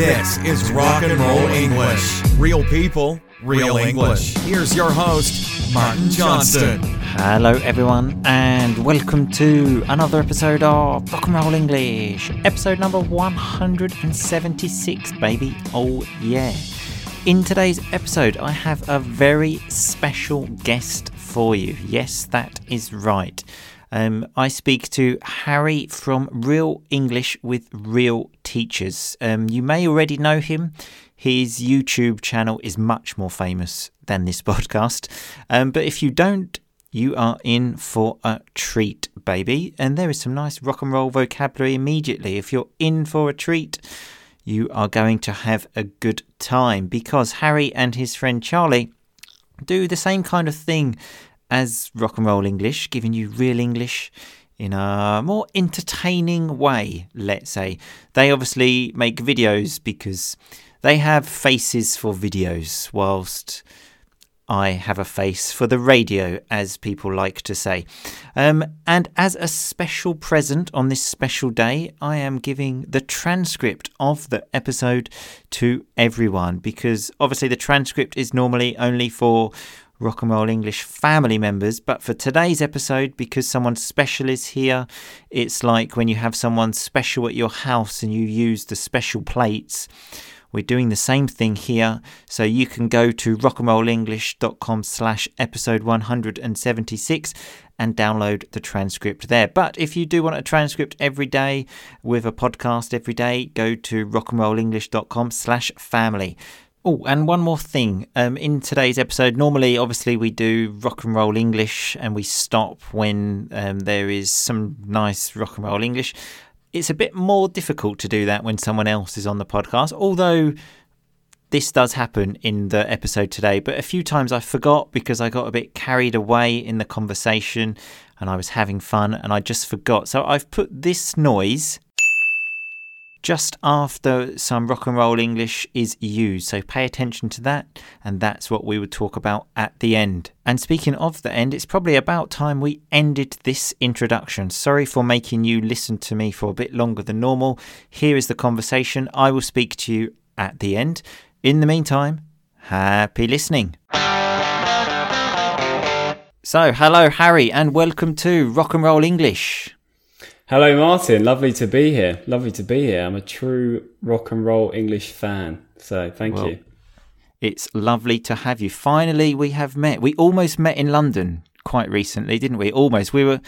This is Rock and Roll English. Real people, real English. Here's your host, Martin Johnston. Hello, everyone, and welcome to another episode of Rock and Roll English, episode number 176, baby. Oh, yeah. In today's episode, I have a very special guest for you. Yes, that is right. Um, I speak to Harry from Real English with Real Teachers. Um, you may already know him. His YouTube channel is much more famous than this podcast. Um, but if you don't, you are in for a treat, baby. And there is some nice rock and roll vocabulary immediately. If you're in for a treat, you are going to have a good time because Harry and his friend Charlie do the same kind of thing as rock and roll English, giving you real English in a more entertaining way, let's say. They obviously make videos because they have faces for videos, whilst I have a face for the radio, as people like to say. Um, and as a special present on this special day, I am giving the transcript of the episode to everyone because obviously the transcript is normally only for Rock and Roll English family members. But for today's episode, because someone special is here, it's like when you have someone special at your house and you use the special plates. We're doing the same thing here, so you can go to rockandrollenglish.com slash episode 176 and download the transcript there. But if you do want a transcript every day with a podcast every day, go to rockandrollenglish.com slash family. Oh, and one more thing. Um, in today's episode, normally, obviously, we do rock and roll English and we stop when um, there is some nice rock and roll English. It's a bit more difficult to do that when someone else is on the podcast, although this does happen in the episode today. But a few times I forgot because I got a bit carried away in the conversation and I was having fun and I just forgot. So I've put this noise just after some rock and roll English is used. So pay attention to that, and that's what we would talk about at the end. And speaking of the end, it's probably about time we ended this introduction. Sorry for making you listen to me for a bit longer than normal. Here is the conversation. I will speak to you at the end. In the meantime, happy listening. So, hello, Harry, and welcome to Rock and Roll English. Hello, Martin. Lovely to be here. Lovely to be here. I'm a true rock and roll English fan. So thank well, you. It's lovely to have you. Finally, we have met. We almost met in London quite recently, didn't we? Almost. We were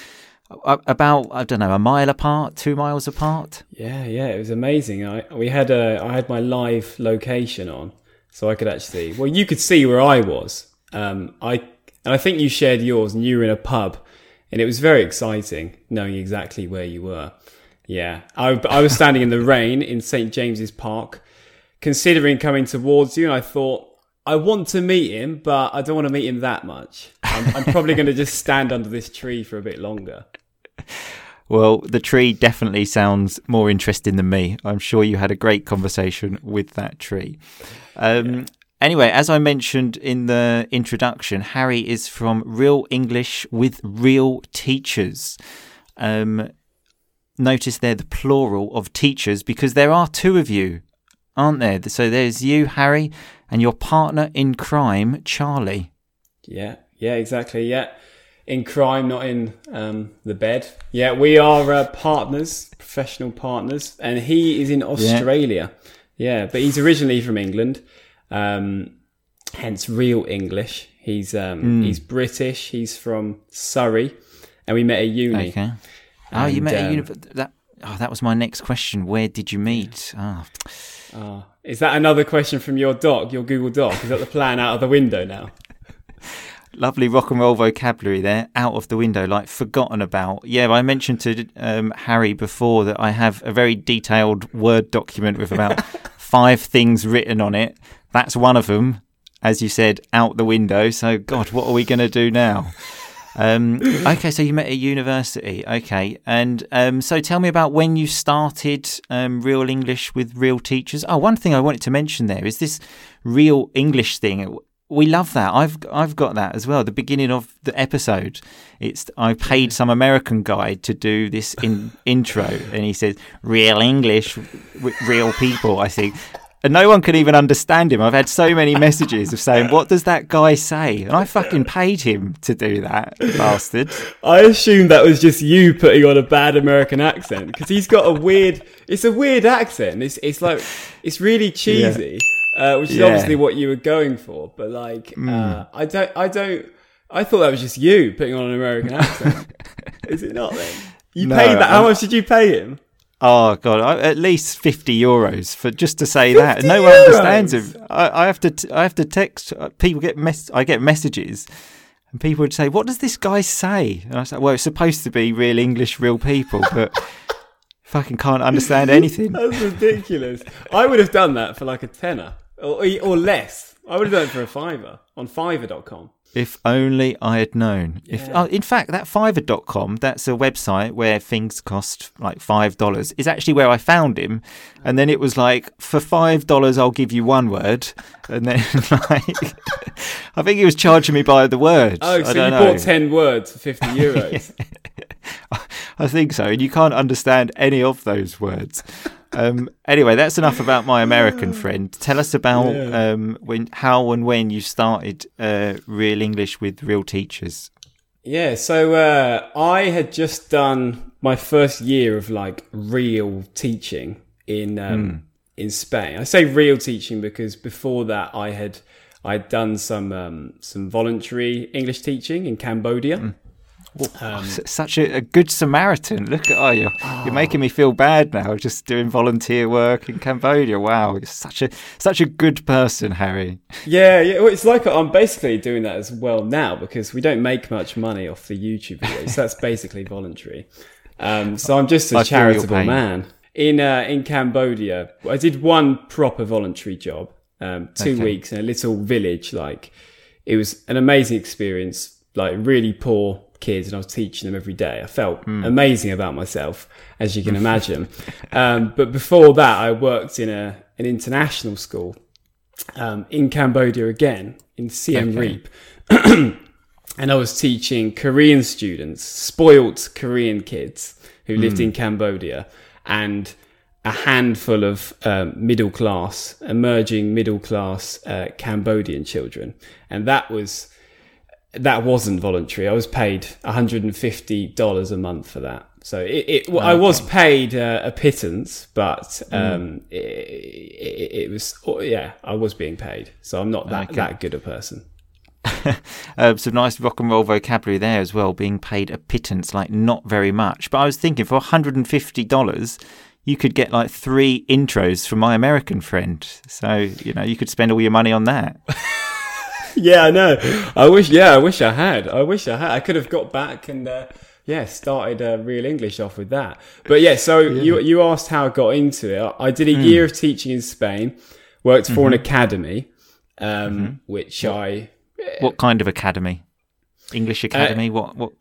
about I don't know a mile apart, two miles apart. Yeah, yeah, it was amazing. I we had a I had my live location on, so I could actually well you could see where I was. Um, I and I think you shared yours, and you were in a pub and it was very exciting knowing exactly where you were. Yeah, I, I was standing in the rain in St James's Park, considering coming towards you, and I thought I want to meet him, but I don't want to meet him that much. I'm, I'm probably going to just stand under this tree for a bit longer. Well, the tree definitely sounds more interesting than me. I'm sure you had a great conversation with that tree. Um, yeah. Anyway, as I mentioned in the introduction, Harry is from Real English with Real Teachers. Um, notice there the plural of teachers because there are two of you, aren't there? So there's you, Harry, and your partner in crime, Charlie. Yeah, yeah, exactly. Yeah, in crime, not in um, the bed. Yeah, we are uh, partners, professional partners, and he is in Australia. Yeah, yeah but he's originally from England um, hence real English. He's um, mm. he's British. He's from Surrey, and we met at uni. Okay. Oh, and, you met um, at uni. That oh, that was my next question. Where did you meet? Ah. Oh. oh. Is that another question from your doc, your Google Doc? Is that the plan out of the window now? Lovely rock and roll vocabulary there, out of the window, like forgotten about. Yeah, I mentioned to um, Harry before that I have a very detailed Word document with about five things written on it that's one of them, as you said, out the window. So, God, what are we going to do now? Um, okay, so you met at university. Okay, and um, so tell me about when you started um, Real English with real teachers. Oh, one thing I wanted to mention there is this Real English thing. We love that. I've I've got that as well. The beginning of the episode, it's I paid some American guy to do this in intro, and he says Real English, with real people. I think and no one can even understand him. I've had so many messages of saying, "What does that guy say?" And I fucking paid him to do that, bastard. I assume that was just you putting on a bad American accent because he's got a weird. It's a weird accent. It's it's like it's really cheesy, uh, which is Yeah. obviously what you were going for. But like, uh, I don't, I don't. I thought that was just you putting on an American accent. is it not? Then you No, paid that. How I'm- much did you pay him? Oh god, I, at least fifty euros for just to say that. 50 No one understands him. I, I have to. T- I have to text. uh, People get mess. I get messages, and people would say, "What does this guy say?" And I say, "Well, it's supposed to be real English, real people, but fucking can't understand anything." That's ridiculous. I would have done that for like a tenner or, or less. I would have done it for a fiver on Fiverr.com. If only I had known. If Yeah. oh, in fact, that Fiverr.com, that's a website where things cost like five dollars, is actually where I found him. And then it was like, for five dollars, I'll give you one word. And then like, I think he was charging me by the word. Oh, so you don't know. bought ten words for fifty euros. I think so. And you can't understand any of those words. Um, anyway, that's enough about my American friend. Tell us about Yeah. um, when, how, and when you started uh, real English with real teachers. Yeah, so uh, I had just done my first year of like real teaching in um, in Spain. I say real teaching because before that I had I'd done some um, some voluntary English teaching in Cambodia. Um, such a, a good Samaritan. Look at oh, you're, you're making me feel bad now. Just doing volunteer work in Cambodia. Wow, you're such a such a good person, Harry. Yeah, yeah. Well, it's like I'm basically doing that as well now because we don't make much money off the YouTube videos. That's basically voluntary. Um, so I'm just a I charitable man. In uh, in Cambodia, I did one proper voluntary job, um, two Okay. weeks in a little village. Like it was an amazing experience. Like really poor kids, and I was teaching them every day. I felt Hmm. amazing about myself, as you can imagine. um, but before that, I worked in a an international school um, in Cambodia again in Siem Okay. Reap. and I was teaching Korean students, spoilt Korean kids who lived in Cambodia, and a handful of um, middle class, emerging middle class uh, Cambodian children. And that was that wasn't voluntary. I was paid $150 a month for that. So it, it well, I was paid uh, a pittance, but um, it, it, it was oh, yeah, I was being paid. So I'm not that Okay. that good a person. Uh, some nice rock and roll vocabulary there as well. Being paid a pittance, like not very much. But I was thinking for 150 dollars. You could get like three intros from my American friend. So, you know, you could spend all your money on that. yeah, I know. I wish. Yeah, I wish I had. I wish I had. I could have got back and uh, yeah, started uh, real English off with that. But yeah, so you you asked how I got into it. I did a year of teaching in Spain. Worked for an academy, um, which I What kind of academy? English academy? what? What?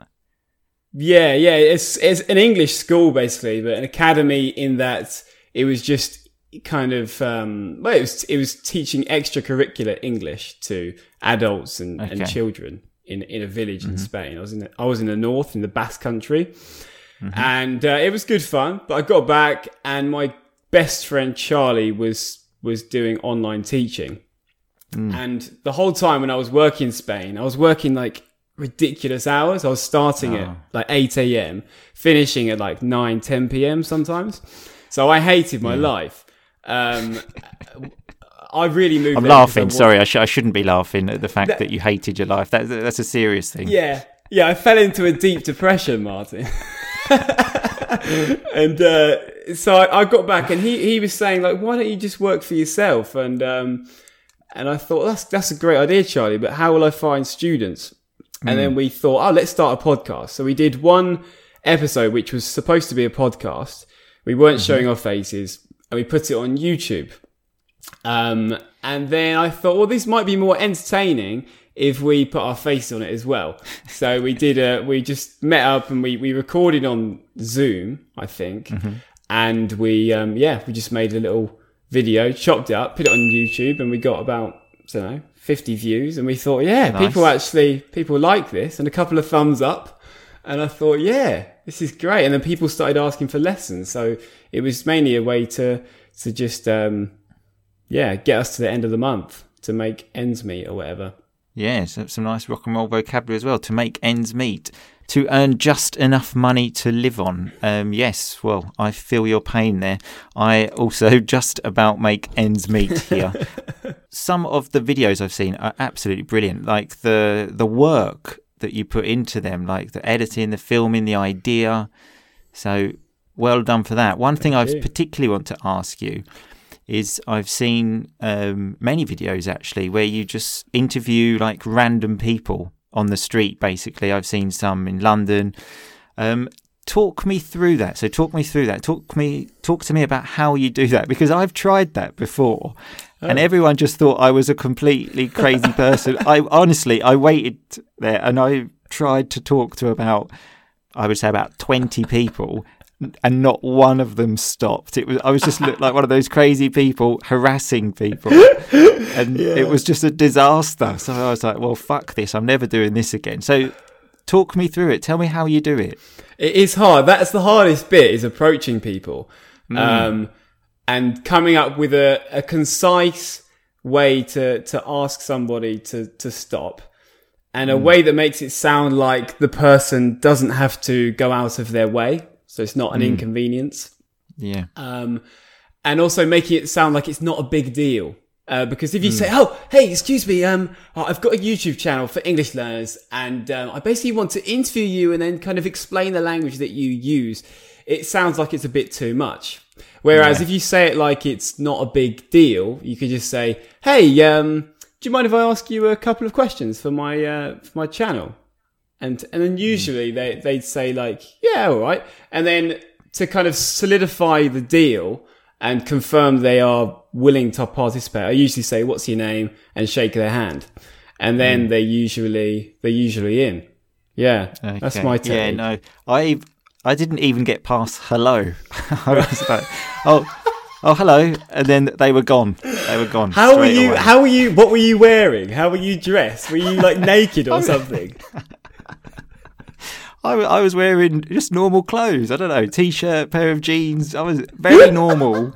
Yeah, yeah, it's it's an English school basically, but an academy in that it was just kind of um, well, it was it was teaching extracurricular English to adults and, and children in in a village in Spain. I was in the, I was in the north in the Basque Country, and uh, it was good fun. But I got back, and my best friend Charlie was was doing online teaching. And the whole time when I was working in Spain, I was working like ridiculous hours. I was starting at like 8 a.m., finishing at like 9, 10 p.m. sometimes. So I hated my life. Um, I really moved. I'm laughing. Sorry, I, sh- I shouldn't be laughing at the fact that, you hated your life. That, that's a serious thing. Yeah, yeah. I fell into a deep depression, Martin. and uh, so I, I got back, and he, he was saying like, "Why don't you just work for yourself?" And um, and I thought that's that's a great idea, Charlie. But how will I find students? And then we thought, oh, let's start a podcast. So we did one episode, which was supposed to be a podcast. We weren't showing our faces, and we put it on YouTube. Um, and then I thought, well, this might be more entertaining if we put our face on it as well. So we did a, we just met up and we, we recorded on Zoom, I think. And we, um, yeah, we just made a little video, chopped it up, put it on YouTube and we got about, I don't know, 50 views. And we thought, yeah, Nice. people actually, people like this and a couple of thumbs up. And I thought, yeah, this is great. And then people started asking for lessons. So it was mainly a way to, to just, um, yeah, get us to the end of the month to make ends meet or whatever. Yeah, so some nice rock and roll vocabulary as well to make ends meet, to earn just enough money to live on. Um, yes, well, I feel your pain there. I also just about make ends meet here. some of the videos I've seen are absolutely brilliant. Like the the work that you put into them, like the editing, the filming, the idea. So well done for that. One thing I particularly want to ask you is I've seen um, many videos actually where you just interview like random people on the street. Basically, I've seen some in London. Um, talk me through that. So talk me through that. Talk me talk to me about how you do that because I've tried that before. And Oh. everyone just thought I was a completely crazy person. I honestly, I waited there and I tried to talk to about, I would say about 20 people and not one of them stopped. It was I was just looked like one of those crazy people harassing people, and it was just a disaster. So I was like, "Well, fuck this! I'm never doing this again." So, talk me through it. Tell me how you do it. It is hard. That's the hardest bit is approaching people. Um, and coming up with a, a concise way to, to ask somebody to, to stop and a way that makes it sound like the person doesn't have to go out of their way. So it's not an inconvenience. Yeah, Um, and also making it sound like it's not a big deal. Uh, because if you say, "Oh, hey, excuse me, um, I've got a YouTube channel for English learners, and um, I basically want to interview you and then kind of explain the language that you use," it sounds like it's a bit too much. Whereas if you say it like it's not a big deal, you could just say, "Hey, um, do you mind if I ask you a couple of questions for my uh, for my channel?" And and then hmm. usually they they'd say like yeah all right and then to kind of solidify the deal and confirm they are willing to participate i usually say what's your name and shake their hand and then hmm. they're usually they're usually in yeah that's Okay. my Yeah, no, I I didn't even get past hello. I was like, oh, oh, hello, and then they were gone. They were gone. how were you away. how were you what were you wearing how were you dressed were you like naked or something I, I was wearing just normal clothes. I don't know, t-shirt, pair of jeans. I was very normal.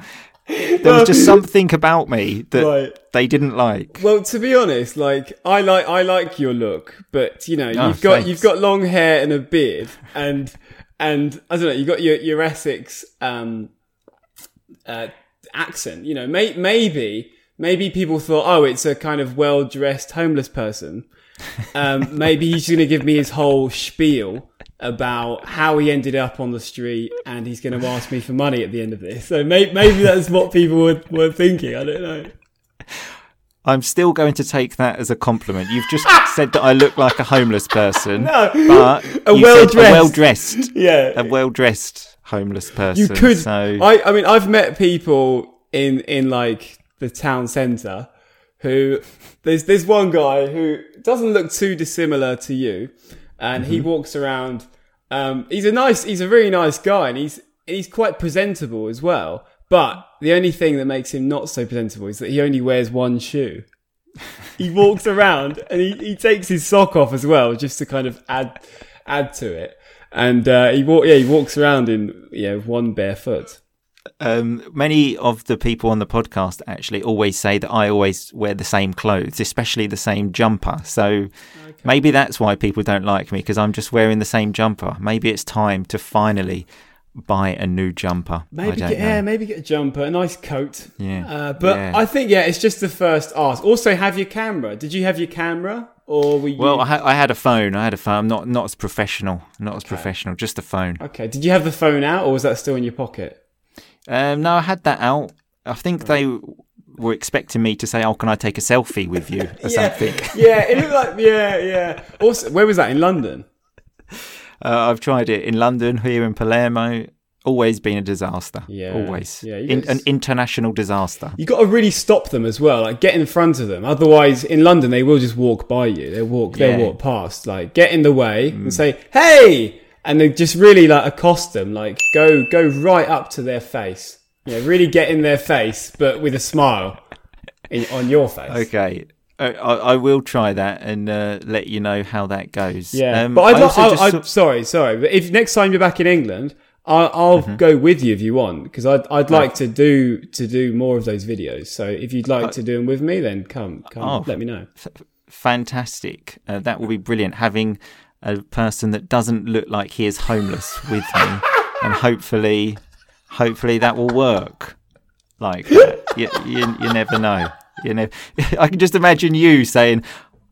There was just something about me that Right. they didn't like. Well, to be honest, like I like I like your look, but you know Oh, you've got thanks. you've got long hair and a beard, and and I don't know, you've got your your Essex um uh, accent. You know, may, maybe maybe people thought, oh, it's a kind of well dressed homeless person. Um, maybe he's going to give me his whole spiel about how he ended up on the street, and he's going to ask me for money at the end of this. So may, maybe that's what people were, were thinking. I don't know. I'm still going to take that as a compliment. You've just said that I look like a homeless person, No. but A well-dressed- well-dressed, Yeah, a well-dressed homeless person. You could. So I, I mean, I've met people in in like the town centre who there's there's one guy who doesn't look too dissimilar to you, and he walks around. Um, he's a nice, he's a really nice guy, and he's he's quite presentable as well. But the only thing that makes him not so presentable is that he only wears one shoe. he walks around and he, he takes his sock off as well, just to kind of add add to it. And uh, he walk, yeah, he walks around in you know one bare foot. Um, many of the people on the podcast actually always say that I always wear the same clothes, especially the same jumper. So maybe that's why people don't like me because I'm just wearing the same jumper. Maybe it's time to finally buy a new jumper. Maybe get, yeah, maybe get a jumper, a nice coat. Yeah. Uh, but Yeah. I think yeah, it's just the first ask. Also, have your camera. Did you have your camera, or were you? Well, I, ha- I had a phone. I had a phone. I'm not not as professional. Not as professional. Just a phone. okay. Did you have the phone out, or was that still in your pocket? Um, no, I had that out. I think they were expecting me to say, "Oh, can I take a selfie with you?" or something. yeah, it looked like yeah, yeah. Also, where was that in London? Uh, I've tried it in London, here in Palermo. Always been a disaster. Yeah. always. Yeah, you in, guys- an international disaster. You got to really stop them as well. Like get in front of them. Otherwise, in London, they will just walk by you. They'll walk. Yeah. Mm. They'll walk past. Like get in the way and say, "Hey!" And they just really like accost them. Like go go right up to their face. Yeah, really get in their face, but with a smile in, on your face. Okay. I, I will try that and uh, let you know how that goes. Yeah, Um, but I'd I li- also I, I, saw- sorry, sorry. But if next time you're back in England, I'll, I'll go with you if you want because I'd I'd like to do to do more of those videos. So if you'd like to do them with me, then come come Oh. let me know. Fantastic. Uh, that will be brilliant. Having a person that doesn't look like he is homeless with me, and hopefully, hopefully that will work. Like that. You, you, you never know. You know, I can just imagine you saying,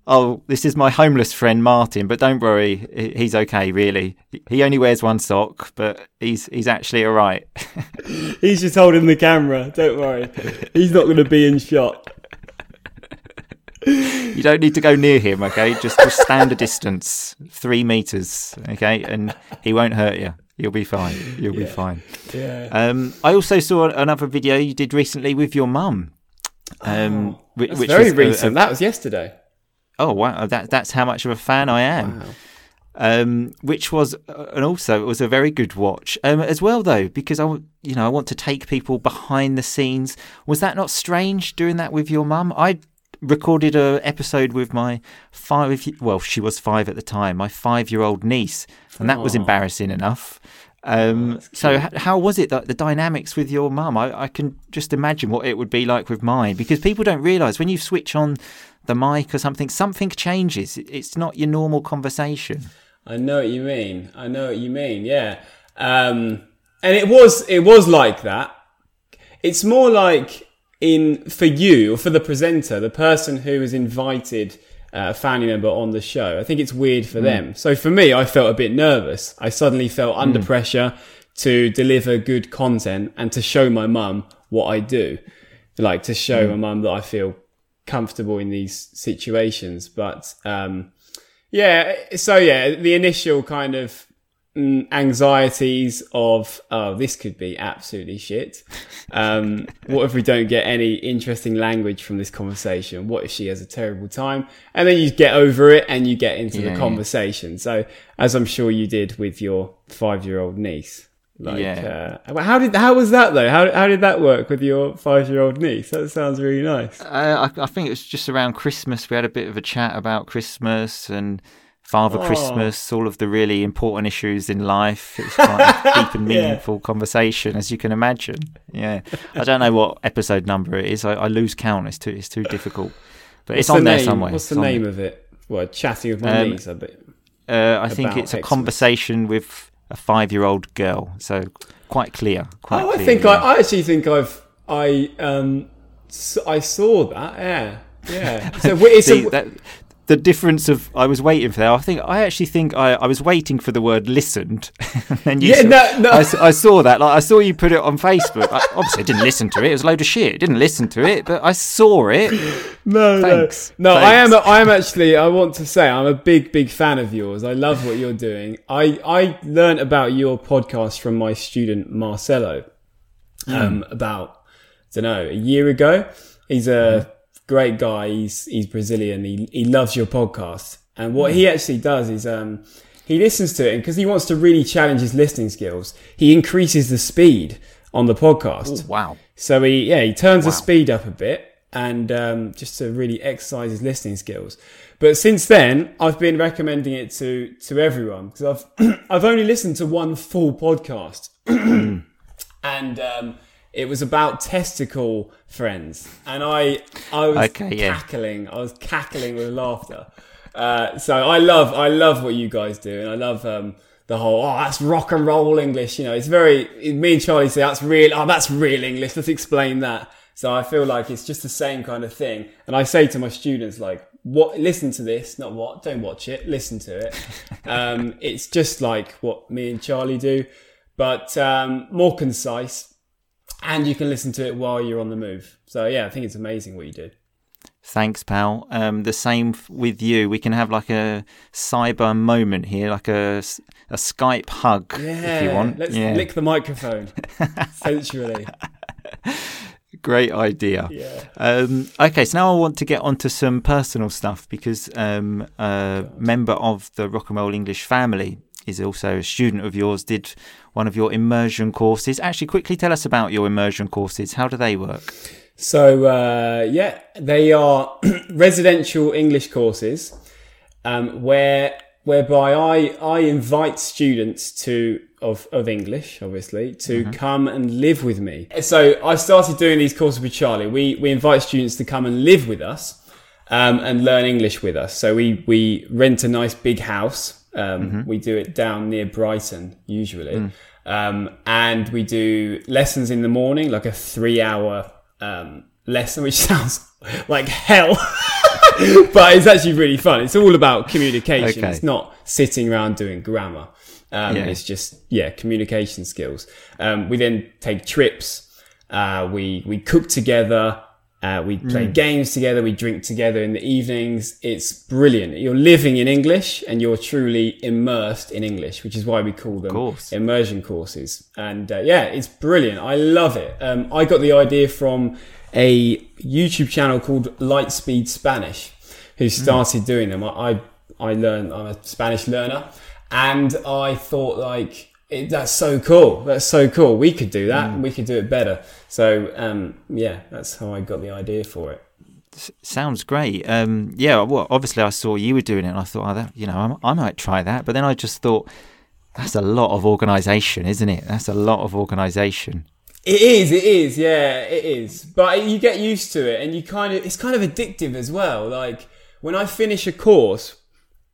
"Oh, this is my homeless friend Martin, but don't worry, he's okay. Really, he only wears one sock, but he's he's actually all right." He's just holding the camera. Don't worry, he's not going to be in shot. You don't need to go near him, okay? Just just stand a distance, three meters, okay, and he won't hurt you. You'll be fine. You'll be fine. Yeah. Um, I also saw another video you did recently with your mum. Um, whi- That's which very was a- recent. a- that was yesterday. oh wow, that that's how much of a fan I am. Wow. Um, which was, uh, and also it was a very good watch um, as well, though, because I, you know, I want to take people behind the scenes. Was that not strange doing that with your mum? I recorded a episode with my five, well, she was five at the time, my five-year-old niece, and that was embarrassing enough. Um, so, h- how was it that the dynamics with your mum? I, I can just imagine what it would be like with mine because people don't realise when you switch on the mic or something, something changes. It's not your normal conversation. I know what you mean. I know what you mean. Yeah. Um, and it was it was like that. It's more like in for you or for the presenter, the person who has invited uh, a family member on the show. I think it's weird for them. So for me, I felt a bit nervous. I suddenly felt under pressure to deliver good content and to show my mum what I do, like to show my mum that I feel comfortable in these situations. But um, yeah, so yeah, the initial kind of mm, anxieties of oh, this could be absolutely shit. Um, what if we don't get any interesting language from this conversation? What if she has a terrible time? And then you get over it and you get into Yeah, the yeah. conversation. So as I'm sure you did with your five-year-old niece. Like, Yeah. uh, how did how was that though? How how did that work with your five-year-old niece? That sounds really nice. Uh, I, I think it was just around Christmas. We had a bit of a chat about Christmas and Father Oh. Christmas, all of the really important issues in life. It was quite a deep and Yeah. meaningful conversation, as you can imagine. Yeah, I don't know what episode number it is. I, I lose count. It's too it's too difficult, but it's What's on the there name? somewhere. What's the name of it? Well, chatting with my Um, niece a bit. Uh, I think it's a Xmas? conversation with a five-year-old girl. So quite clear. Quite Oh, I clear, think yeah. I, I actually think I've I um I saw that. Yeah, yeah. So it's See, a, that, the difference of I was waiting for that. I think I actually think I, I was waiting for the word listened, and you Yeah, saw- no, no. I, I saw that. Like I saw you put it on Facebook. I, obviously, I didn't listen to it. It was a load of shit. I didn't listen to it, but I saw it. no, Thanks. no, no. I am. Thanks. I am actually. I want to say I'm a big, big fan of yours. I love what you're doing. I I learned about your podcast from my student Marcelo. Hmm. Um, about I don't know a year ago. He's a great guy. He's he's Brazilian. He he loves your podcast. And what he actually does is um he listens to it and because he wants to really challenge his listening skills. He increases the speed on the podcast. Wow. So he yeah he turns the speed up a bit and um, just to really exercise his listening skills. But since then, I've been recommending it to to everyone because I've I've only listened to one full podcast, and um, it was about testicle friends, and I I was Okay, yeah. cackling, I was cackling with laughter. Uh, so I love I love what you guys do, and I love um, the whole oh that's rock and roll English. You know, it's very me and Charlie say that's real. Oh, that's real English. Let's explain that. So I feel like it's just the same kind of thing. And I say to my students like, what? Listen to this, not what. Don't watch it. Listen to it. um, it's just like what me and Charlie do, but um, more concise, and you can listen to it while you're on the move. So yeah, I think it's amazing what you do. Thanks, pal. Um, the same with you. We can have like a cyber moment here, like a, a Skype hug if you want. Let's yeah, lick the microphone sensually. great idea. Yeah. Um, okay, so now I want to get onto some personal stuff because um, a member of the Rock and Roll English family is also a student of yours, did one of your immersion courses. Actually, quickly tell us about your immersion courses. How do they work? So uh, yeah, they are residential English courses um, where whereby I I invite students to of of English, obviously, to come and live with me. So I started doing these courses with Charlie. We we invite students to come and live with us um, and learn English with us. So we we rent a nice big house. Um, We do it down near Brighton usually, um, and we do lessons in the morning, like a three-hour um, lesson, which sounds like hell. but it's actually really fun. It's all about communication. Okay. It's not sitting around doing grammar. Um, Yeah. It's just yeah, communication skills. Um, we then take trips. Uh, we we cook together. Uh, we play Mm. games together. We drink together in the evenings. It's brilliant. You're living in English and you're truly immersed in English, which is why we call them course. immersion courses. And uh, yeah, it's brilliant. I love it. Um, I got the idea from a YouTube channel called Lightspeed Spanish, who started doing them. I, I I learned. I'm a Spanish learner, and I thought like. It, that's so cool. That's so cool. We could do that. We could do it better. So, um, yeah, that's how I got the idea for it. Sounds great. Um, yeah, well, obviously I saw you were doing it, and I thought, oh, that, you know, I, I might try that. But then I just thought, that's a lot of organisation, isn't it? That's a lot of organisation. It is, it is, yeah, it is. But you get used to it and you kind of, it's kind of addictive as well. Like when I finish a course,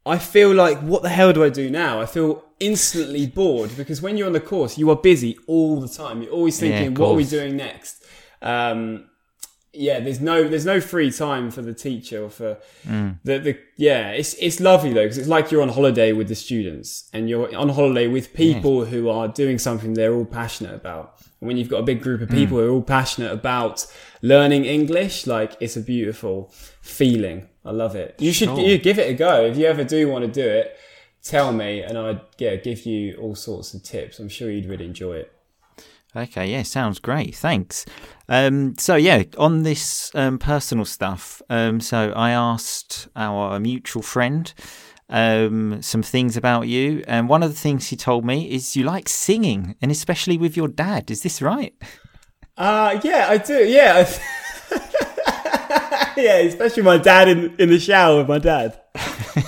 I feel like, what the hell do I do now? I feel instantly bored because when you're on the course, you are busy all the time. You're always thinking, of what are we doing next? Um, yeah, there's no there's no free time for the teacher or for Mm. the the yeah. It's it's lovely though because it's like you're on holiday with the students and you're on holiday with people who are doing something they're all passionate about. And when you've got a big group of people who are all passionate about learning English, like it's a beautiful feeling. I love it. You should Sure. you give it a go if you ever do want to do it. Tell me and I'd yeah give you all sorts of tips. I'm sure you'd really enjoy it. Okay, yeah, sounds great. Thanks. Um, so yeah, on this um, personal stuff, um, so I asked our mutual friend um, some things about you, and one of the things he told me is you like singing, and especially with your dad. Is this right? Uh yeah, I do. Yeah. yeah, especially my dad in in the shower with my dad.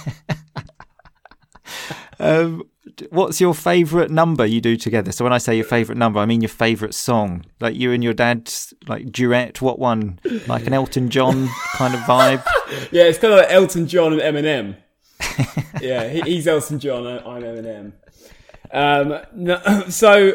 Um, what's your favourite number you do together? So when I say your favourite number, I mean your favourite song, like you and your dad's like duet. What one? Like an Elton John kind of vibe. Yeah, it's kind of like Elton John and Eminem. yeah, he, he's Elton John. I- I'm Eminem. Um, no, so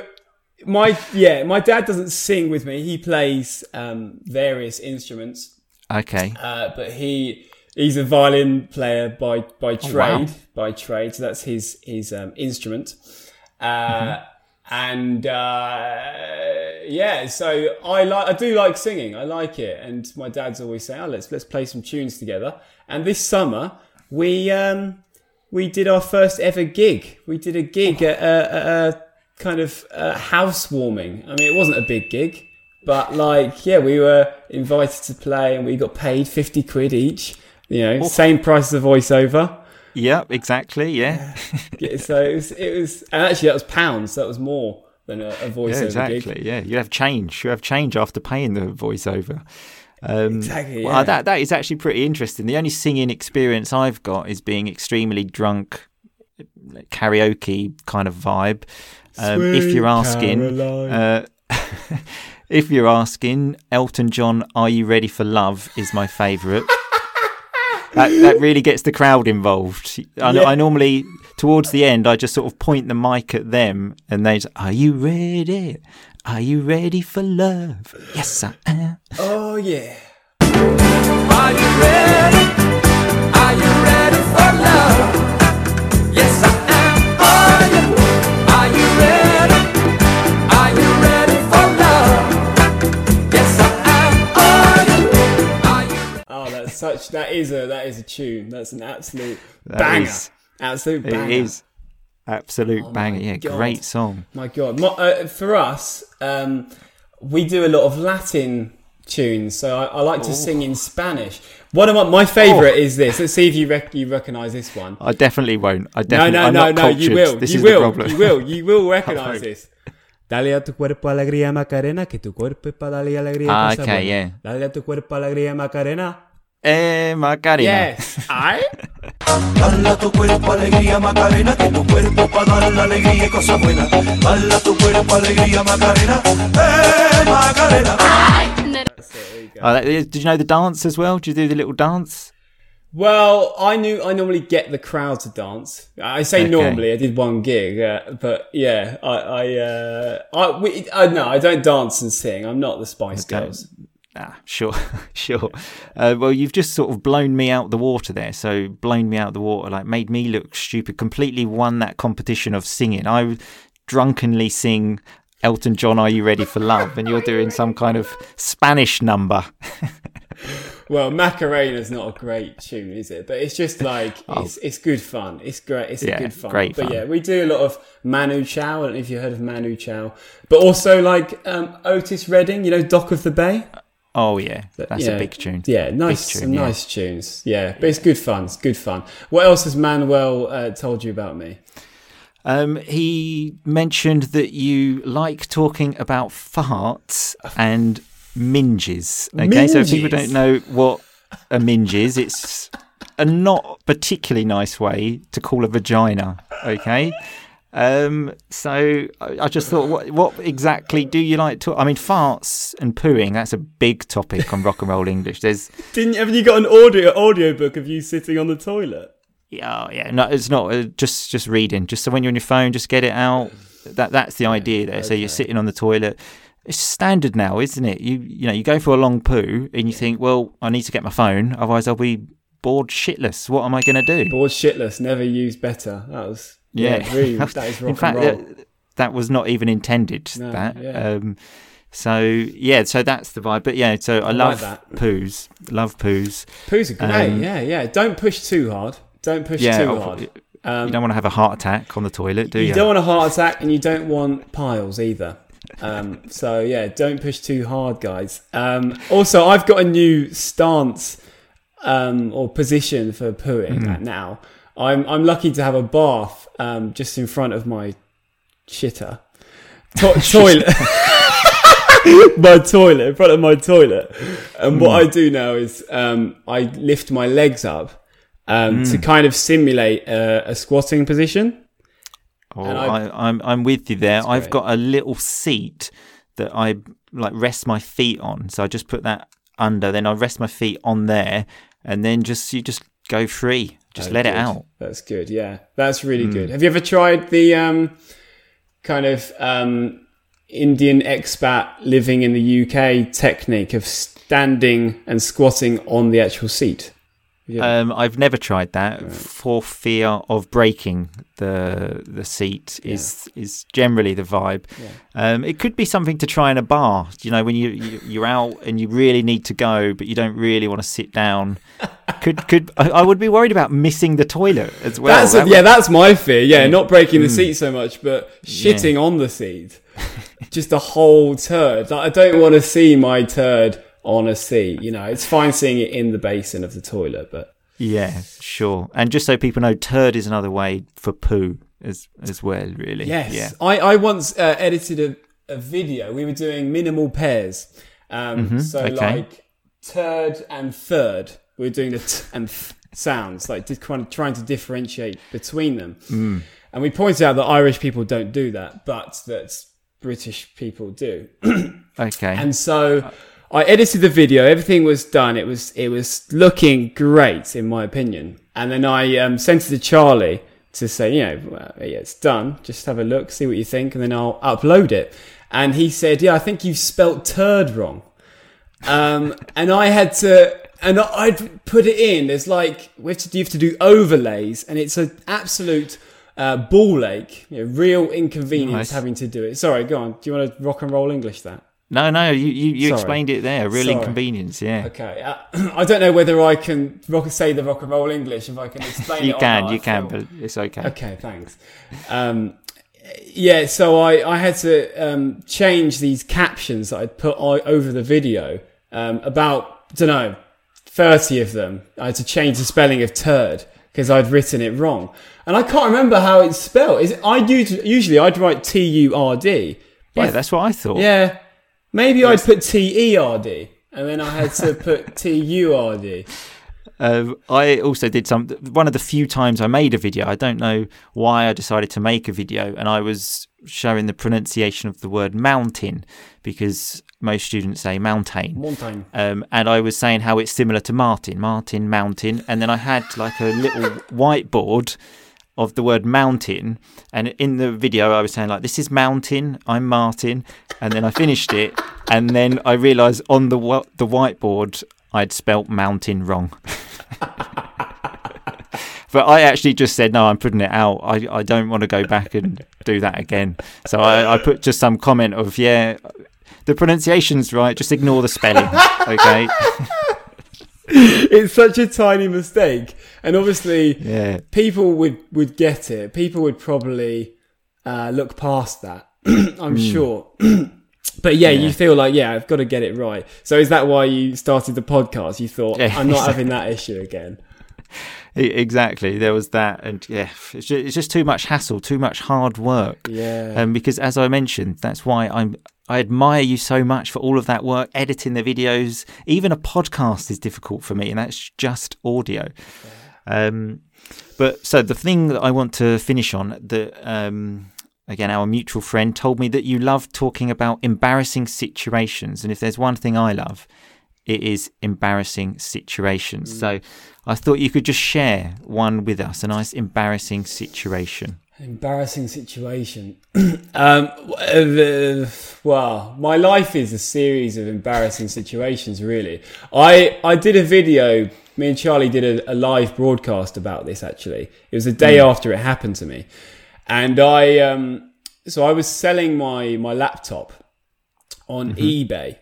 my yeah, my dad doesn't sing with me. He plays um, various instruments, Okay. uh, but he he's a violin player by by trade. wow. By trade, so that's his his um, instrument. Uh, And uh, yeah, so I like I do like singing. I like it, and my dad's always saying, "Oh, let's let's play some tunes together." And this summer we um, we did our first ever gig. We did a gig at a, at a kind of uh housewarming. I mean, it wasn't a big gig, but like, yeah, we were invited to play, and we got paid fifty quid each. You know, same price as a voiceover. Yep, exactly. Yeah. Yeah, so it was, it was, and actually that was pounds. So that was more than a, a Yeah, exactly. gig. Yeah, you have change. You have change after paying the voiceover. Um, Exactly, Well, yeah. that that is actually pretty interesting. The only singing experience I've got is being extremely drunk, karaoke kind of vibe. Um, if you're asking, uh, if you're asking, Elton John, "Are You Ready for Love?" is my favourite. that that really gets the crowd involved. I, Yeah. I normally towards the end, I just sort of point the mic at them, and they, say, "Are you ready? Are you ready for love?" Yes, I am. Oh yeah. Are you ready? Are you ready for love? Such. That is a that is a tune. That's an absolute That banger. is- absolute banger. It is absolute Oh banger. Yeah, God. great song. My God, My, uh, for us, um, we do a lot of Latin tunes. So I, I like to sing in Spanish. One of my, my favorite Oh. is this. Let's see if you rec- you recognize this one. I definitely won't. I No, definitely. no, I'm no, not no. cultured. You will. This you is will. the problem. You will. You will recognize this. Dale a tu cuerpo alegría Macarena, que tu cuerpo es para darle alegría. Ah, cosa okay, buena. yeah. Dale a tu cuerpo alegría Macarena. Eh, Macarena. Yes. I. Dale tu cuerpo alegría Macarena, que tu cuerpo para dar la alegría y cosas buenas. Dale tu cuerpo alegría Macarena, eh Macarena. Oh, that- did you know the dance as well? Did you do the little dance? Well, I knew I normally get the crowd to dance. I say Okay. normally. I did one gig, uh, but yeah, I, I, uh, I, we, I, no, I don't dance and sing. I'm not the Spice Okay. Girls. Ah, sure, sure. Uh, well, you've just sort of blown me out the water there. So blown me out the water, like made me look stupid. Completely won that competition of singing. I drunkenly sing Elton John, "Are You Ready for Love?" and you're doing some kind of Spanish number. Well, Macarena's not a great tune, is it? But it's just like it's it's good fun. It's great. It's Oh. Yeah, a good fun. great but fun. yeah, we do a lot of Manu Chao. I don't know if you heard of Manu Chao, but also like um, Otis Redding. You know, Dock of the Bay. Oh yeah, that's yeah. a big tune. Yeah, nice, tune, some yeah. nice tunes. Yeah, but it's good fun. It's good fun. What else has Manuel uh, told you about me? Um, he mentioned that you like talking about farts and minges. Okay, so if people don't know what a minge is, it's a not particularly nice way to call a vagina. Okay. Um, so I, I just thought, what, what exactly do you like to? I mean, farts and pooing. That's a big topic on rock and roll English. There's Didn't haven't you got an audio audio book of you sitting on the toilet? Yeah, yeah. No, it's not uh, just just reading. Just so when you're on your phone, just get it out. That that's the idea there. So you're sitting on the toilet. It's standard now, isn't it? You you know you go for a long poo and you think, well, I need to get my phone, otherwise I'll be bored shitless. What am I going to do? Bored shitless, never used better. That was yeah, Yeah. really, that is rock In fact, that, that was not even intended. No, that. yeah. Um, so yeah, so that's the vibe. But yeah, so I, like love that. poos. Love poos. Poos are great. um, yeah, yeah. Don't push too hard. Don't push Yeah, too I'll- hard. you don't want to have a heart attack on the toilet, do you? You don't want a heart attack, and you don't want piles either. Um, so yeah, don't push too hard, guys. Um, also, I've got a new stance um, or position for pooing Mm-hmm. now. I'm I'm lucky to have a bath um, just in front of my shitter to- toilet. my toilet in front of my toilet, and what Hmm. I do now is um, I lift my legs up um, Hmm. to kind of simulate a, a squatting position. Oh, I- I'm I'm with you there. I've got a little seat that I like rest my feet on. So I just put that under, then I rest my feet on there, and then just you just go free, just Oh, let it out. That's good. Yeah, that's really Hmm. good. Have you ever tried the um, kind of um, Indian expat living in the UK technique of standing and squatting on the actual seat? Yeah. Um, I've never tried that for fear of breaking the the seat. Is is generally the vibe. Um, it could be something to try in a bar. You know, when you, you you're out and you really need to go, but you don't really want to sit down. could could I, I would be worried about missing the toilet as well. that's a, That yeah, would- that's my fear. Yeah, not breaking the seat so much, but shitting on the seat, just a whole turd. Like, I don't want to see my turd on a seat. You know, it's fine seeing it in the basin of the toilet, but Yeah, sure. And just so people know, turd is another way for poo as as well. Really. Yes. Yeah. I, I once uh, edited a, a video. We were doing minimal pairs. Um, so, Mm-hmm. okay. like, turd and third. We were doing the t and th sounds, like, di- kind of trying to differentiate between them. Mm. And we pointed out that Irish people don't do that, but that British people do. Okay. And so I edited the video. Everything was done. It was it was looking great in my opinion. And then I um, sent it to Charlie to say, you know, well, yeah, it's done. Just have a look, see what you think, and then I'll upload it. And he said, yeah, I think you've spelt turd wrong. Um, and I had to, and I'd put it in. There's like we have to, you have to do overlays, and it's an absolute uh, ball ache. You know, real inconvenience Nice. having to do it. Sorry, go on. Do you want to rock and roll English that? No, no, you you, you explained it there. Real Sorry. inconvenience. Yeah. Okay, uh, I don't know whether I can rock, say the rock and roll English if I can explain it. You or can, not, you I can, feel. but it's okay. Okay, thanks. Um, yeah, so I, I had to um, change these captions that I'd put over the video. Um, about, I don't know, 30 of them. I had to change the spelling of turd because I'd written it wrong. And I can't remember how it's spelled. Is it, I usually, usually I'd write T U R D. Yeah, that's what I thought. Yeah, maybe I'd put T E R D. And then I had to put T U R D. Um, I also did some. One of the few times I made a video. I don't know why I decided to make a video, and I was showing the pronunciation of the word mountain because most students say mountain. Montaigne. Um, and I was saying how it's similar to Martin, Martin, mountain. And then I had like a little whiteboard of the word mountain. And in the video, I was saying, like, this is mountain, I'm Martin. And then I finished it. And then I realised on the, the whiteboard, I'd spelt mountain wrong. but I actually just said, no, I'm putting it out. I, I don't want to go back and do that again. So I, I put just some comment of, yeah, the pronunciation's right, just ignore the spelling. Okay. it's such a tiny mistake, and obviously, Yeah. people would would get it. People would probably uh, look past that. I'm sure. but yeah, you feel like yeah, I've got to get it right. So is that why you started the podcast? You thought Yeah, I'm not having that issue again. Exactly. There was that, and yeah, it's just, it's just too much hassle, too much hard work. Yeah. Um, because as I mentioned, that's why I'm. I admire you so much for all of that work, editing the videos. Even a podcast is difficult for me, and that's just audio. Um, but so the thing that I want to finish on, that um, again, our mutual friend told me that you love talking about embarrassing situations, and if there's one thing I love, it is embarrassing situations. So I thought you could just share one with us, a nice embarrassing situation. Embarrassing situation. um, uh, well, my life is a series of embarrassing situations. Really, I I did a video. Me and Charlie did a, a live broadcast about this. Actually, it was the day after it happened to me, and I um, so I was selling my my laptop on eBay,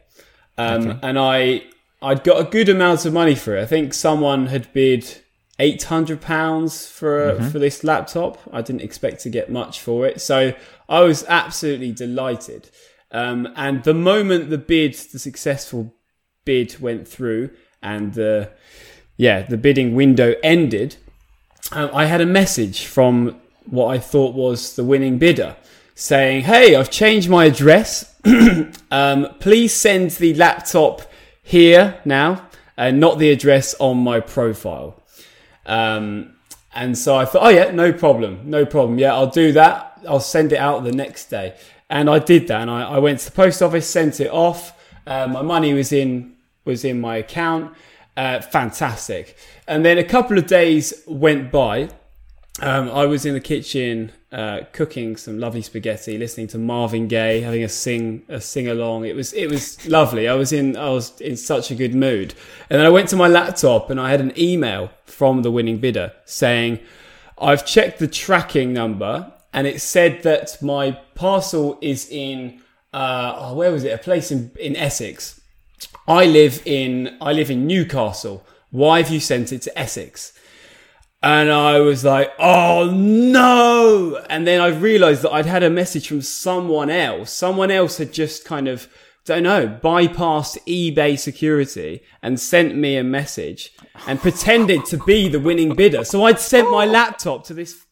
um, and I I'd got a good amount of money for it. I think someone had bid eight hundred pounds for for this laptop. I didn't expect to get much for it, so I was absolutely delighted. Um, and the moment the bid, the successful bid, went through, and the yeah the bidding window ended, um, I had a message from what I thought was the winning bidder saying, "Hey, I've changed my address. um, please send the laptop here now, and not the address on my profile." Um, and so I thought, oh yeah, no problem, no problem. Yeah, I'll do that. I'll send it out the next day. And I did that. And I, I went to the post office, sent it off. Uh, my money was in was in my account. Uh, fantastic. And then a couple of days went by. Um, I was in the kitchen uh, cooking some lovely spaghetti, listening to Marvin Gaye, having a sing a sing along. It was it was lovely. I was in I was in such a good mood. And then I went to my laptop and I had an email from the winning bidder saying, "I've checked the tracking number and it said that my parcel is in uh, oh, where was it? A place in in Essex. I live in I live in Newcastle. Why have you sent it to Essex?" And I was like, oh no! And then I realized that I'd had a message from someone else. Someone else had just kind of, don't know, bypassed eBay security and sent me a message and pretended to be the winning bidder. So I'd sent my laptop to this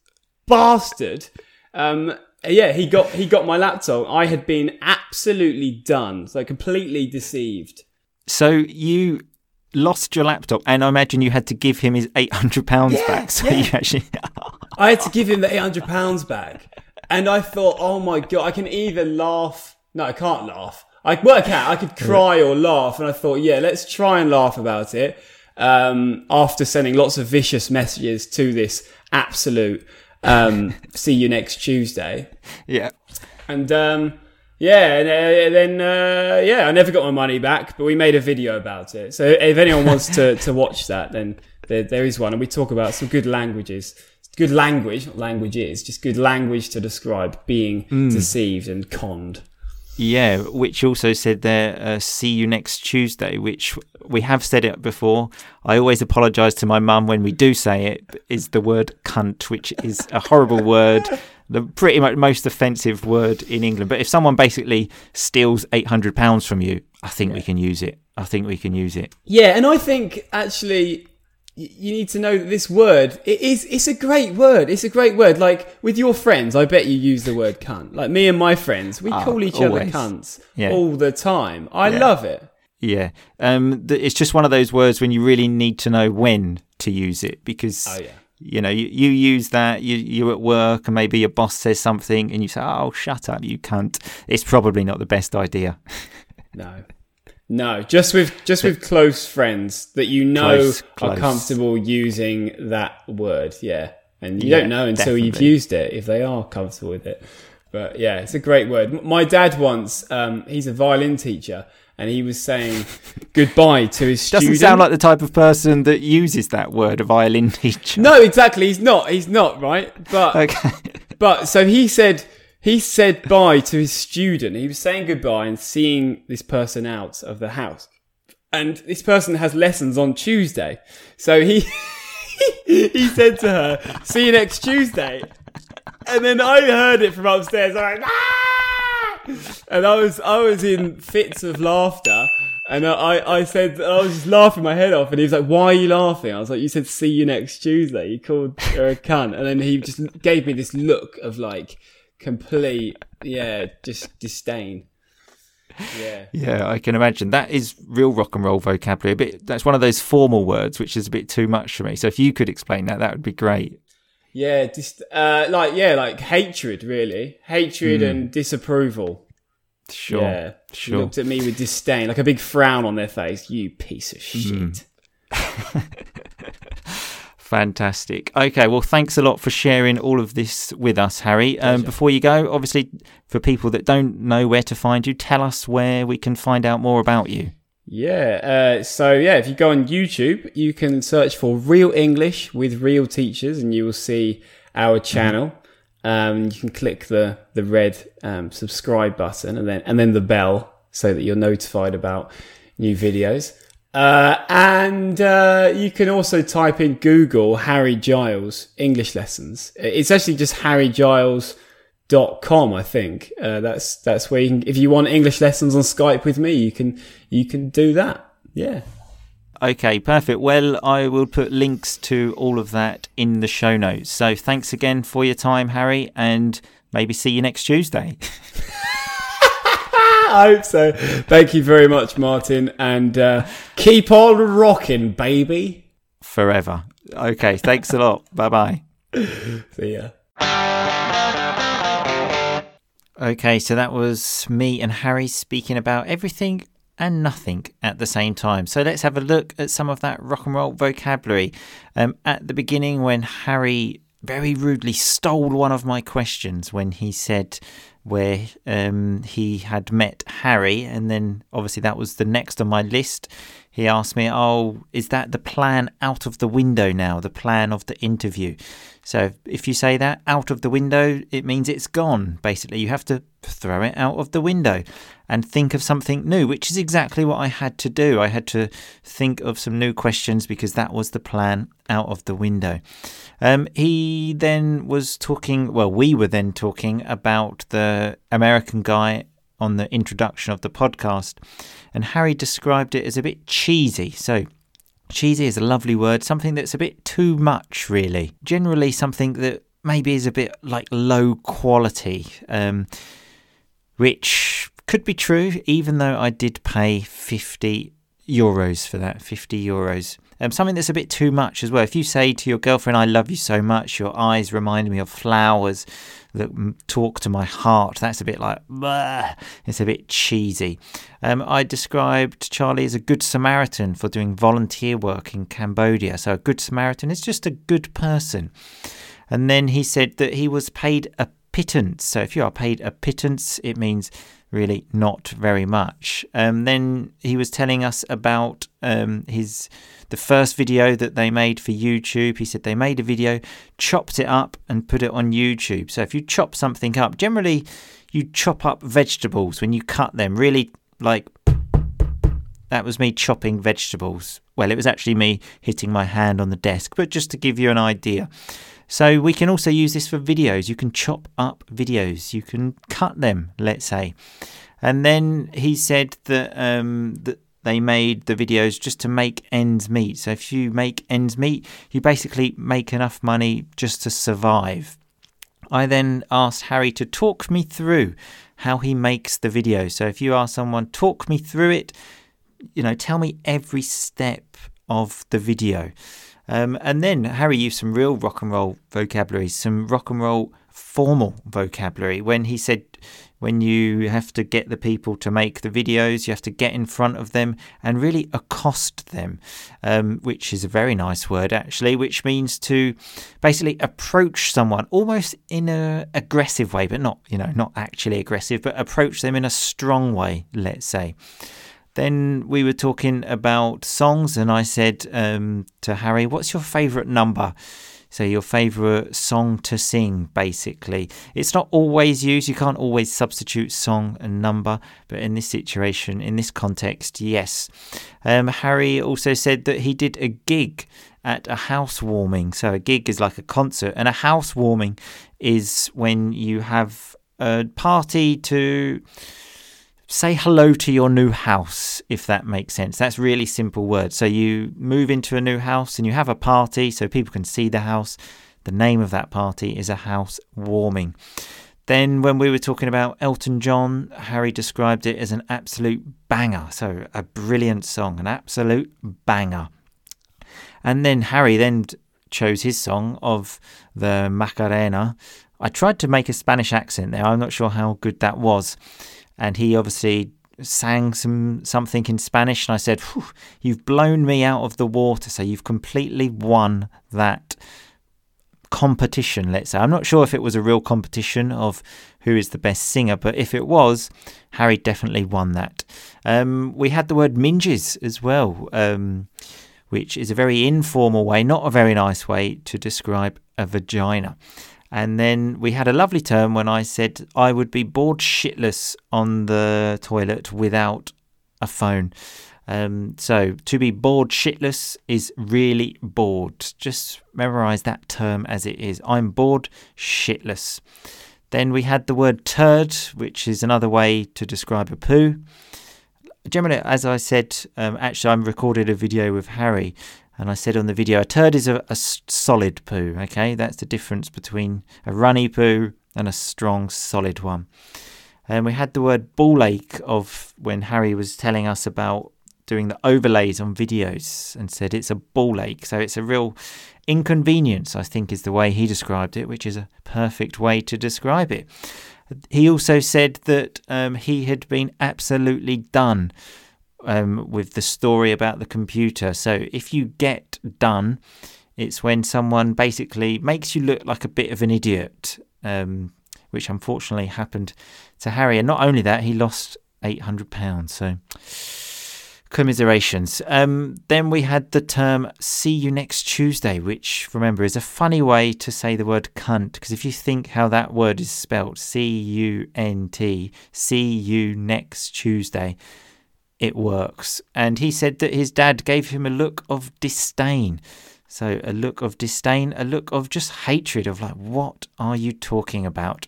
bastard. Um, yeah, he got, he got my laptop. I had been absolutely done. So completely deceived. So you lost your laptop, and I imagine you had to give him his eight hundred pounds Yeah, back. So yeah. you actually, I had to give him the eight hundred pounds back, and I thought, oh my god, I can either laugh. No, I can't laugh. I well, I can. I could cry or laugh, and I thought, yeah, let's try and laugh about it. Um, after sending lots of vicious messages to this absolute, um, see you next Tuesday, yeah. and um, yeah, and uh, then uh, yeah, I never got my money back, but we made a video about it. So if anyone wants to to watch that, then there, there is one, and we talk about some good languages, good language, not languages, just good language to describe being deceived and conned. Yeah, which also said there, uh, see you next Tuesday, which we have said it before. I always apologise to my mum when we do say it, is the word cunt, which is a horrible word, the pretty much most offensive word in England. But if someone basically steals £800 from you, I think we can use it. I think we can use it. Yeah, and I think actually you need to know that this word it is it's a great word. It's a great word. Like with your friends, I bet you use the word cunt. Like me and my friends, we Ah, call each always. other cunts Yeah. all the time. I Yeah. love it. Yeah. Um, th- it's just one of those words when you really need to know when to use it because, Oh, yeah. You know, you, you use that, you, you're at work and maybe your boss says something and you say, oh, shut up, you cunt. It's probably not the best idea. No. No, just with just with close friends that you know Close, are comfortable using that word. Yeah. And you Yeah, don't know until you've used it if they are comfortable with it. But yeah, it's a great word. My dad once, um, he's a violin teacher, and he was saying goodbye to his student. Doesn't student. sound like the type of person that uses that word, a violin teacher. No, exactly. He's not. He's not right. But Okay. But so he said he said bye to his student. He was saying goodbye and seeing this person out of the house. And this person has lessons on Tuesday. So he he said to her, "See you next Tuesday." And then I heard it from upstairs. I went, "Ah!" And I was I was in fits of laughter. And I, I said, I was just laughing my head off. And he was like, why are you laughing? I was like, you said, see you next Tuesday. You called her a cunt. And then he just gave me this look of like complete, yeah, just disdain. Yeah. Yeah, I can imagine. That is real rock and roll vocabulary. A bit. That's one of those formal words, which is a bit too much for me. So if you could explain that, that would be great. Yeah. Just, uh, like, yeah, like hatred, really. Hatred and disapproval. Sure. Yeah. Sure. Looked at me with disdain, like a big frown on their face. You piece of shit. Fantastic. Okay, well, thanks a lot for sharing all of this with us, Harry. Um, before you go, obviously, for people that don't know where to find you, tell us where we can find out more about you. Yeah. Uh, so yeah, if you go on YouTube, you can search for Real English with Real Teachers, and you will see our channel. Um, you can click the the red um, subscribe button, and then and then the bell, so that you're notified about new videos. Uh, and uh, you can also type in Google Harry Giles English lessons. It's actually just Harry Giles dot com i think uh, that's that's where you can if you want english lessons on skype with me you can you can do that yeah Okay, perfect. Well, I will put links to all of that in the show notes. So thanks again for your time, Harry, and maybe see you next Tuesday. i hope so thank you very much martin and uh, keep on rocking baby Forever. Okay, thanks a lot. Bye bye. see ya Okay, so that was me and Harry speaking about everything and nothing at the same time. So let's have a look at some of that rock and roll vocabulary. Um, at the beginning, when Harry very rudely stole one of my questions when he said where um, he had met Harry, and then obviously that was the next on my list. He asked me, Oh, is that the plan out of the window now? The plan of the interview. So if you say that out of the window, it means it's gone. Basically, you have to throw it out of the window and think of something new, which is exactly what I had to do. I had to think of some new questions because that was the plan out of the window. Um, he then was talking, well, we were then talking about the American guy on the introduction of the podcast, and Harry described it as a bit cheesy. So, cheesy is a lovely word, something that's a bit too much, really. Generally, something that maybe is a bit like low quality, um, which could be true, even though I did pay 50 euros for that 50 euros. Um, something that's a bit too much as well. If you say to your girlfriend, I love you so much, your eyes remind me of flowers that talk to my heart, that's a bit like, it's a bit cheesy. Um, I described Charlie as a good Samaritan for doing volunteer work in Cambodia. So, a good Samaritan is just a good person. And then he said that he was paid a pittance. So, if you are paid a pittance, it means really not very much. Um, then he was telling us about um, his the first video that they made for YouTube. He said they made a video, chopped it up, and put it on YouTube. So if you chop something up, generally you chop up vegetables when you cut them. Really, like that was me chopping vegetables. Well, it was actually me hitting my hand on the desk, but just to give you an idea. So we can also use this for videos. You can chop up videos. You can cut them, let's say. And then he said that um, that they made the videos just to make ends meet. So if you make ends meet, you basically make enough money just to survive. I then asked Harry to talk me through how he makes the video. So if you ask someone, talk me through it, you know, tell me every step of the video. Um, and then Harry used some real rock and roll vocabulary, some rock and roll formal vocabulary when he said, when you have to get the people to make the videos, you have to get in front of them and really accost them, um, which is a very nice word actually, which means to basically approach someone almost in a aggressive way, but not you know not actually aggressive, but approach them in a strong way, let's say. Then we were talking about songs, and I said um, to Harry, "What's your favourite number?" So your favourite song to sing, basically. It's not always used. You can't always substitute song and number, but in this situation, in this context, yes. Um, Harry also said that he did a gig at a housewarming. So a gig is like a concert, and a housewarming is when you have a party to say hello to your new house, if that makes sense. That's really simple words. So you move into a new house and you have a party so people can see the house. The name of that party is a house warming. Then, when we were talking about Elton John, Harry described it as an absolute banger. So, a brilliant song, an absolute banger. And then Harry then chose his song of the Macarena. I tried to make a Spanish accent there. I'm not sure how good that was and he obviously sang some something in Spanish, and I said, "You've blown me out of the water." So you've completely won that competition. Let's say I'm not sure if it was a real competition of who is the best singer, but if it was, Harry definitely won that. Um, we had the word minges as well. Um, which is a very informal way, not a very nice way to describe a vagina. And then we had a lovely term when I said I would be bored shitless on the toilet without a phone. Um, so to be bored shitless is really bored. Just memorize that term as it is. I'm bored shitless. Then we had the word turd, which is another way to describe a poo. Generally, as I said, um, actually, I'm recorded a video with Harry and I said on the video, a turd is a, a solid poo. Okay, that's the difference between a runny poo and a strong, solid one. And we had the word ball ache of when Harry was telling us about doing the overlays on videos and said it's a ball ache. So it's a real inconvenience, I think is the way he described it, which is a perfect way to describe it. He also said that um, he had been absolutely done um, with the story about the computer. So if you get done, it's when someone basically makes you look like a bit of an idiot, um, which unfortunately happened to Harry. And not only that, he lost £800. So commiserations. Um, then we had the term see you next Tuesday, which remember is a funny way to say the word cunt. Because if you think how that word is spelt, C U N T, see you next Tuesday it works. And he said that his dad gave him a look of disdain. So, a look of disdain, a look of just hatred, of like, what are you talking about?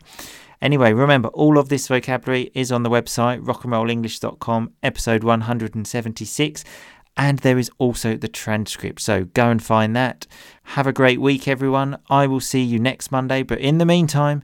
Anyway, remember, all of this vocabulary is on the website, rockandrollenglish.com, episode 176. And there is also the transcript. So go and find that. Have a great week, everyone. I will see you next Monday. But in the meantime,